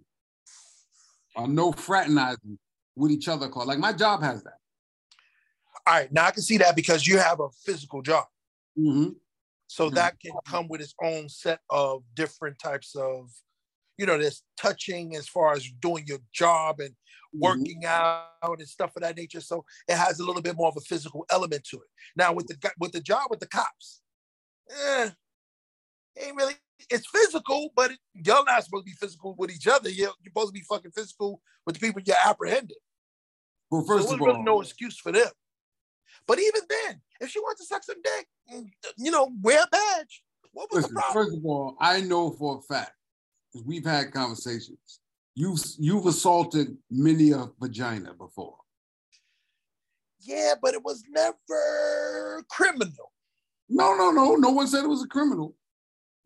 uh, no fraternizing with each other called. Like my job has that. All right, now I can see that because you have a physical job. Mm-hmm. So mm-hmm. that can come with its own set of different types of, you know, there's touching as far as doing your job and mm-hmm. working mm-hmm. out and stuff of that nature. So it has a little bit more of a physical element to it. Now with the with the job with the cops, eh, ain't really it's physical, but it, y'all not supposed to be physical with each other. You're, you're supposed to be fucking physical with the people you're apprehending. Well, first so of all, really no excuse for them. But even then, if she wants to suck some dick, mm, you know, wear a badge. What was listen, the problem? First of all, I know for a fact because we've had conversations. You've you've assaulted many a vagina before. Yeah, but it was never criminal. No, no, no. No one said it was a criminal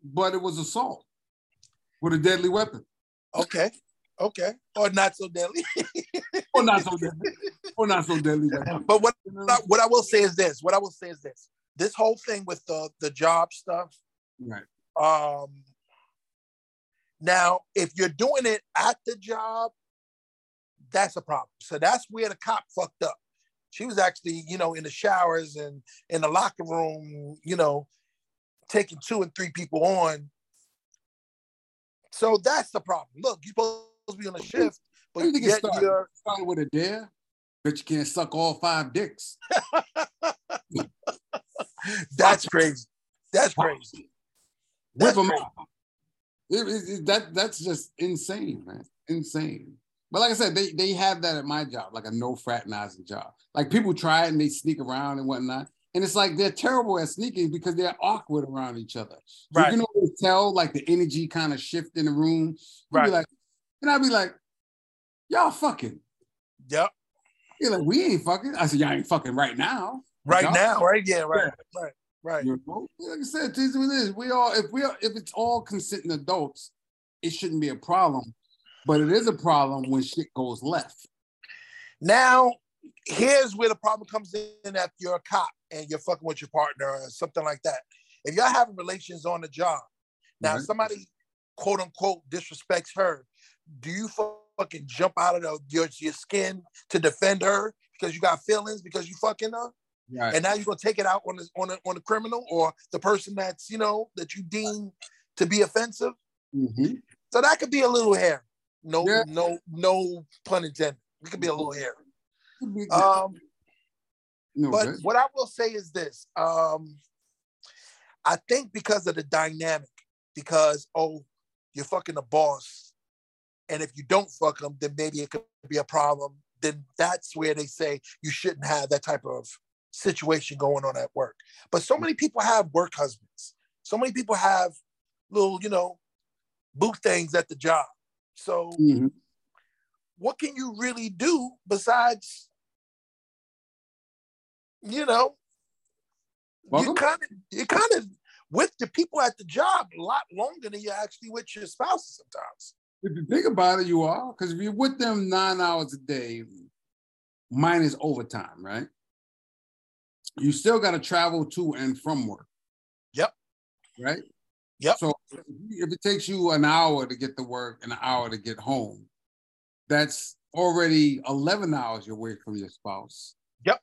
but it was assault with a deadly weapon. Okay. Okay. Or not so deadly. or not so deadly. Or not so deadly. But what, what I will say is this. What I will say is this. This whole thing with the, the job stuff. Right. Um now if you're doing it at the job, that's a problem. So that's where the cop fucked up. She was actually, you know, in the showers and in the locker room, you know, taking two and three people on. So that's the problem. Look, you're supposed to be on a shift, but you get you're starting with a dare, but you can't suck all five dicks. that's crazy. That's crazy. That's Whip them crazy. out. It, it, it, that that's just insane, man. Insane. But like I said, they they have that at my job, like a no fraternizing job. Like people try it and they sneak around and whatnot. And it's like they're terrible at sneaking because they're awkward around each other. Right. You can always tell like the energy kind of shift in the room. You'd right. like, and I'd be like, y'all fucking. Yep. You're like, we ain't fucking. I said, y'all ain't fucking right now. Right y'all now, right? Yeah, right, yeah. right, right. You know? Like I said, this is we all if we are if it's all consenting adults, it shouldn't be a problem. But it is a problem when shit goes left. Now, here's where the problem comes in if you're a cop and you're fucking with your partner or something like that. If y'all having relations on the job, now right. somebody quote unquote disrespects her, do you fucking jump out of the, your, your skin to defend her because you got feelings because you fucking her? Right. And now you're gonna take it out on the on the, on the criminal or the person that's you know that you deem to be offensive. Mm-hmm. So that could be a little hair. No, yeah. no, no pun intended. It could be a little hair. Um, no, but right? what I will say is this: um, I think because of the dynamic, because oh, you're fucking the boss, and if you don't fuck them, then maybe it could be a problem. Then that's where they say you shouldn't have that type of situation going on at work. But so many people have work husbands. So many people have little, you know, boo things at the job. So, mm-hmm. what can you really do besides you know, Welcome. you kind of you kind of with the people at the job a lot longer than you're actually with your spouse sometimes. If you think about it, you are because if you're with them nine hours a day, minus overtime, right? You still got to travel to and from work. Yep. Right. Yep. So if it takes you an hour to get to work and an hour to get home, that's already 11 hours you're away from your spouse. Yep.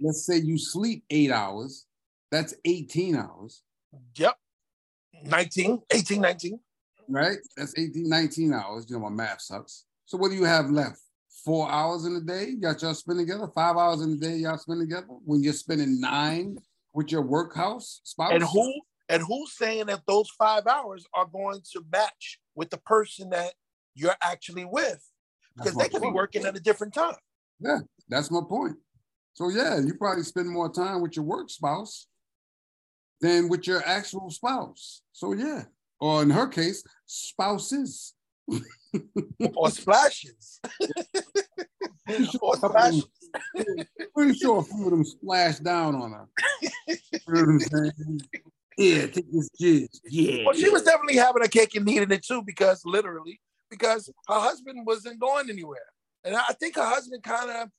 Let's say you sleep eight hours, that's 18 hours. Yep. 19, 18, 19. Right? That's 18, 19 hours. You know, my math sucks. So what do you have left? Four hours in a day? Got y'all spend together? Five hours in a day y'all spend together? When you're spending nine with your workhouse spouse? And who and who's saying that those five hours are going to match with the person that you're actually with? Because they could be working at a different time. Yeah, that's my point. So yeah, you probably spend more time with your work spouse than with your actual spouse. So yeah, or in her case, spouses. or splashes. or splashes. Pretty sure a few of them splashed down on her. you know what I'm saying? Yeah, take this jizz. Yeah. Well, she was definitely having a cake and eating it too, because literally, because her husband wasn't going anywhere. And I think her husband kind of,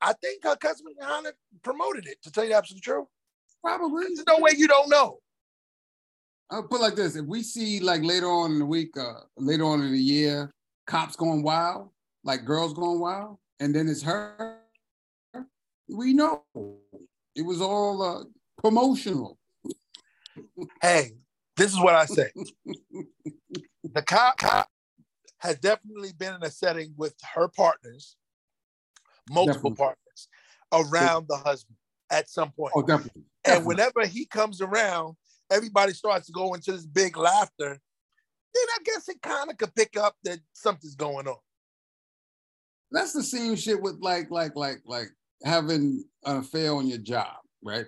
I think her cousin of promoted it, to tell you the absolute truth. Probably. There's no way you don't know. I'll put it like this: if we see like later on in the week, uh, later on in the year, cops going wild, like girls going wild, and then it's her, we know it was all uh, promotional. Hey, this is what I say: the cop, cop has definitely been in a setting with her partners, multiple Definitely. partners, around the husband at some point. Oh, definitely. And definitely. whenever he comes around, everybody starts to go into this big laughter. Then I guess it kind of could pick up that something's going on. that's the same shit with like like like like having an affair on your job, right?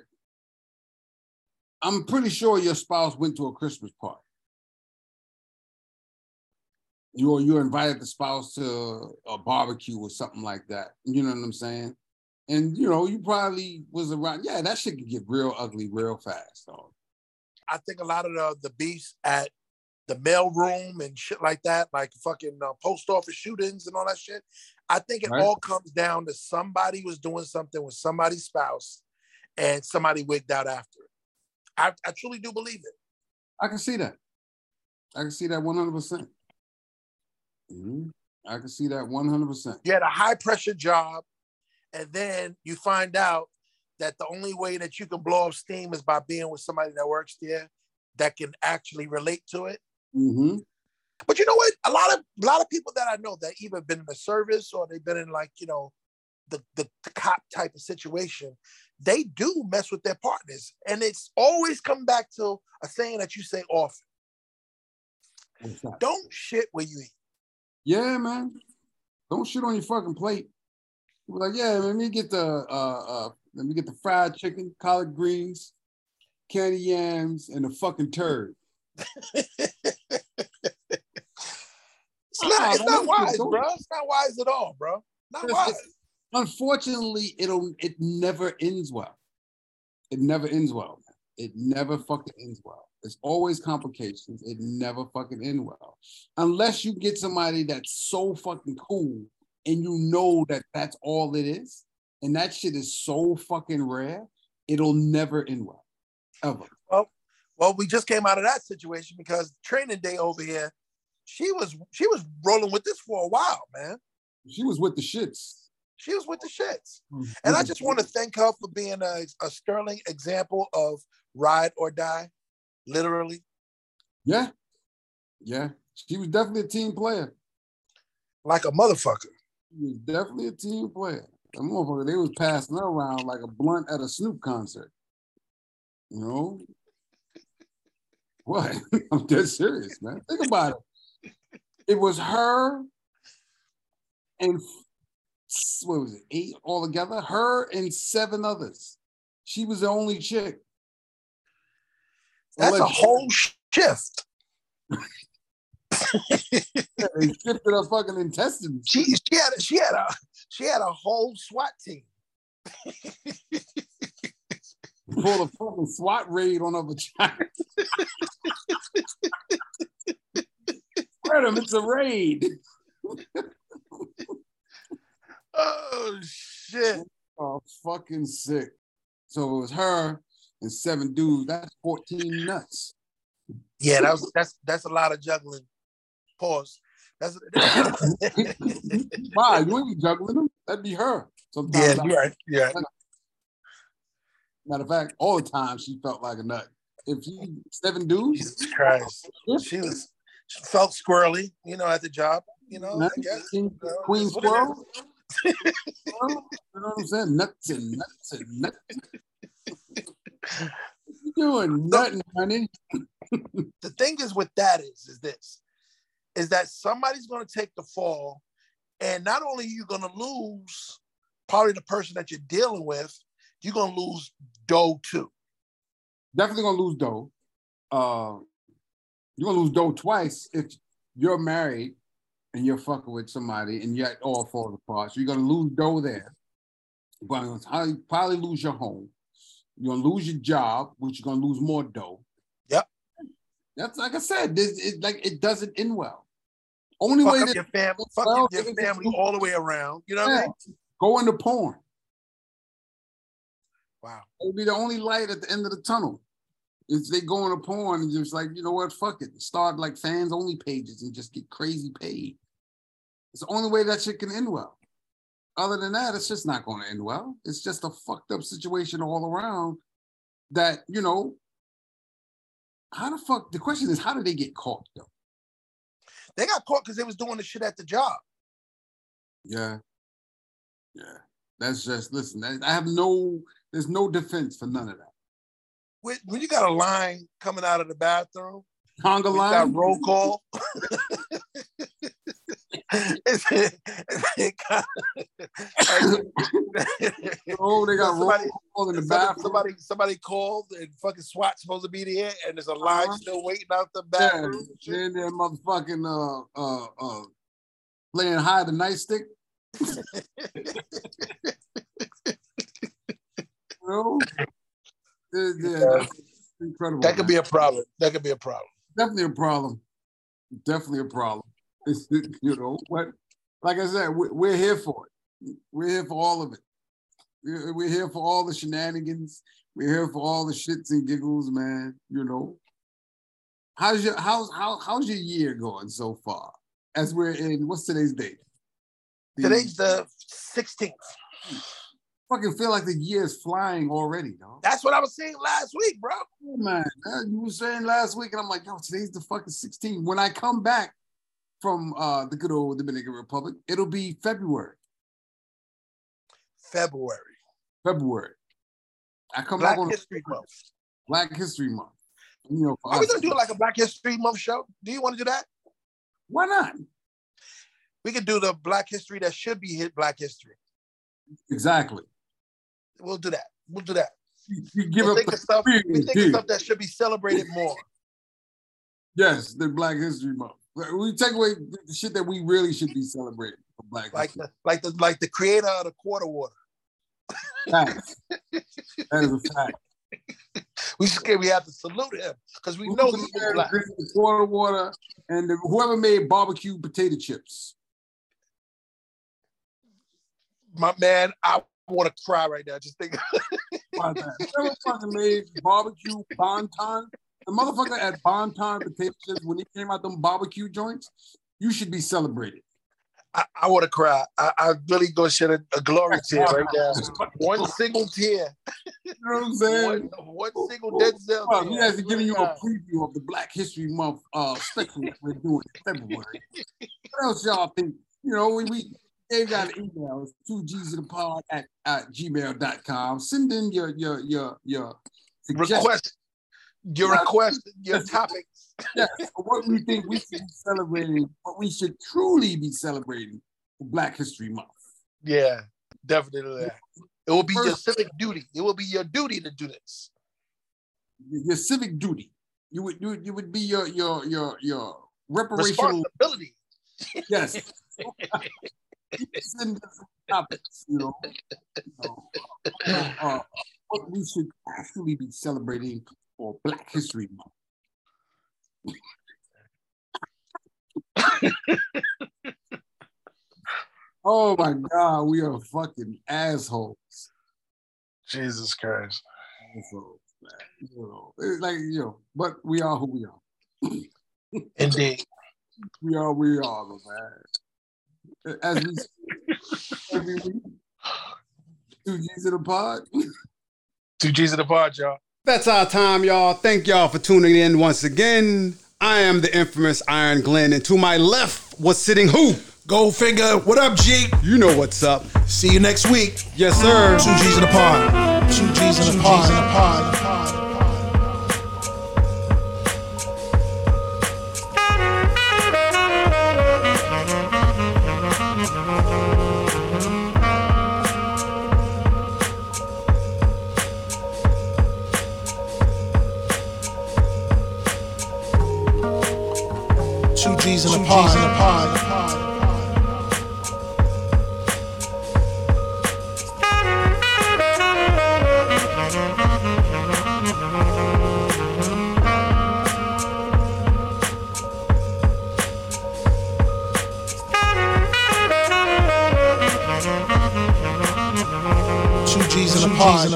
I'm pretty sure your spouse went to a Christmas party. You or you invited the spouse to a barbecue or something like that. You know what I'm saying? And you know, you probably was around. Yeah, that shit could get real ugly real fast, though. I think a lot of the, the beefs at the mail room and shit like that, like fucking uh, post office shootings and all that shit. I think it Right. all comes down to somebody was doing something with somebody's spouse and somebody wigged out after it. I, I truly do believe it. I can see that. I can see that 100. percent Mhm. I can see that 100. percent You had a high pressure job, and then you find out that the only way that you can blow off steam is by being with somebody that works there that can actually relate to it. Mm-hmm. But you know what? A lot of a lot of people that I know that either been in the service or they've been in like you know the, the the cop type of situation, they do mess with their partners, and it's always come back to a saying that you say often: "Don't shit where you eat." Yeah, man. Don't shit on your fucking plate. Be like, yeah, let me get the uh uh let me get the fried chicken, collard greens, candy yams, and the fucking turd. It's not. It's not wise, bro. It's not wise at all, bro. Not wise. Unfortunately, it'll it never ends well. It never ends well. Man. It never fucking ends well. There's always complications. It never fucking end well. Unless you get somebody that's so fucking cool and you know that that's all it is, and that shit is so fucking rare, it'll never end well. Ever. Well, well, we just came out of that situation because training day over here, she was she was rolling with this for a while, man. She was with the shits. She was with the shits. And I just want to thank her for being a, a sterling example of ride or die, literally. Yeah. Yeah. She was definitely a team player. Like a motherfucker. She was definitely a team player. That motherfucker, they was passing her around like a blunt at a Snoop concert. You know? What? I'm dead serious, man. Think about it. It was her and what was it, eight all together. Her and seven others. She was the only chick. That's a whole shift. They shifted her fucking intestines. She she had she had a she had a whole SWAT team. Pulled a fucking SWAT raid on her vagina. Spread 'em, it's a raid. Oh Oh shit. Oh, fucking sick. So it was her and seven dudes. That's 14 nuts. Yeah, that was that's that's a lot of juggling. Pause. That's Why? You ain't juggling them. That'd be her. Sometimes yeah, I- you're right. Yeah. Matter of fact, all the time she felt like a nut. If you seven dudes, Jesus Christ. She was she felt squirrely, you know, at the job. You know, I guess. King- You know, Queen Squirrel. you know what I'm saying? Nuts and nuts and nuts. Doing? Nothing, honey. the thing is with that is is this is that somebody's going to take the fall and not only are you going to lose probably the person that you're dealing with you're going to lose dough too Definitely gonna lose dough. Uh, you're gonna lose dough twice if you're married and you're fucking with somebody and yet all falls apart. So you're gonna lose dough there. You're gonna probably lose your home. You're gonna lose your job, which you're gonna lose more dough. Yep. That's like I said. This it like it doesn't end well. Only fuck way up that your family fuck well, your family all the way around you know what i Yeah. mean go into porn. wow It'll be the only light at the end of the tunnel. If they go into porn and just like, you know what, fuck it. Start like fans only pages and just get crazy paid. It's the only way that shit can end well. Other than that, it's just not going to end well. It's just a fucked up situation all around that, you know, how the fuck, the question is, how did they get caught though? they got caught because they was doing the shit at the job Yeah. Yeah. That's just, listen, I have no, there's no defense for none of that. when, when you got a line coming out of the bathroom Conga line. got roll call It's- Oh, they got somebody, in the somebody, bathroom. somebody somebody called and fucking SWAT supposed to be there and there's a line Uh-huh. still waiting out the Yeah, bathroom. and shit. then they're motherfucking uh uh uh playing hide the nightstick. know? Yeah, yeah, incredible. That could man. be a problem. That could be a problem. definitely a problem. Definitely a problem. You know, but like I said, we- we're here for it. We're here for all of it. We're here for all the shenanigans. We're here for all the shits and giggles, man. You know. How's your how's how how's your year going so far? As we're in what's today's date? The- Today's the 16th. fucking feel like the year is flying already, dog. That's what I was saying last week, bro. Oh, man, you were saying last week, and I'm like, yo, today's the fucking 16th. When I come back from uh the good old Dominican Republic, it'll be February. February. February. I come Black back on History Month. Black History Month. You know, Are we gonna do like a Black History Month show? Do you want to do that? Why not? We could do the Black History that should be hit Black History. Exactly. We'll do that. We'll do that. You, you give We'll up think the of stuff. We think of stuff that should be celebrated more. Yes, the Black History Month. We take away the shit that we really should be celebrating for Black Like History. the like the like the creator of the quarter water. Facts. that is a fact. We just we have to salute him because we know he's black. the Water, water, and the, whoever made barbecue potato chips. My man, I want to cry right now. Just think. Whoever fucking made barbecue Bon Ton, the motherfucker at Bon Ton potato chips when he came out them barbecue joints, you should be celebrated. I, I want to cry. I, I really gonna shed a, a glory tear right now. One single tear. You know what I'm saying? One, one single Denzel. Well, he has given you a preview of the Black History Month uh, special we're doing in February. What else y'all think? You know, we, we they've got an email. It's two G's of the pod at, at gmail.com. Send in your your your your suggestions. request. Your request. Your topics. For what we think we should be celebrating, what we should truly be celebrating Black History Month. Yeah, definitely. That. It will be your civic duty. It will be your duty to do this. Your civic duty. You would you, would- you would be your your your your reparational Responsibility. yes. Topics, you know, you know, uh, uh, what we should actually be celebrating for Black History Month. Oh my God, we are fucking assholes. Jesus Christ. Assholes, man. You know, it's like you know, but we are who we are. Indeed. We are we are, man. As we every week, two G's in a pod. Two G's in the pod, y'all. That's our time, y'all. Thank y'all for tuning in once again. I am the infamous Iron Glenn, and to my left was sitting who? Goldfinger, what up, G? You know what's up. See you next week. Yes, sir. Two G's in the pod. Two G's in the pod. Two G's in the pod. Two G's in the pod.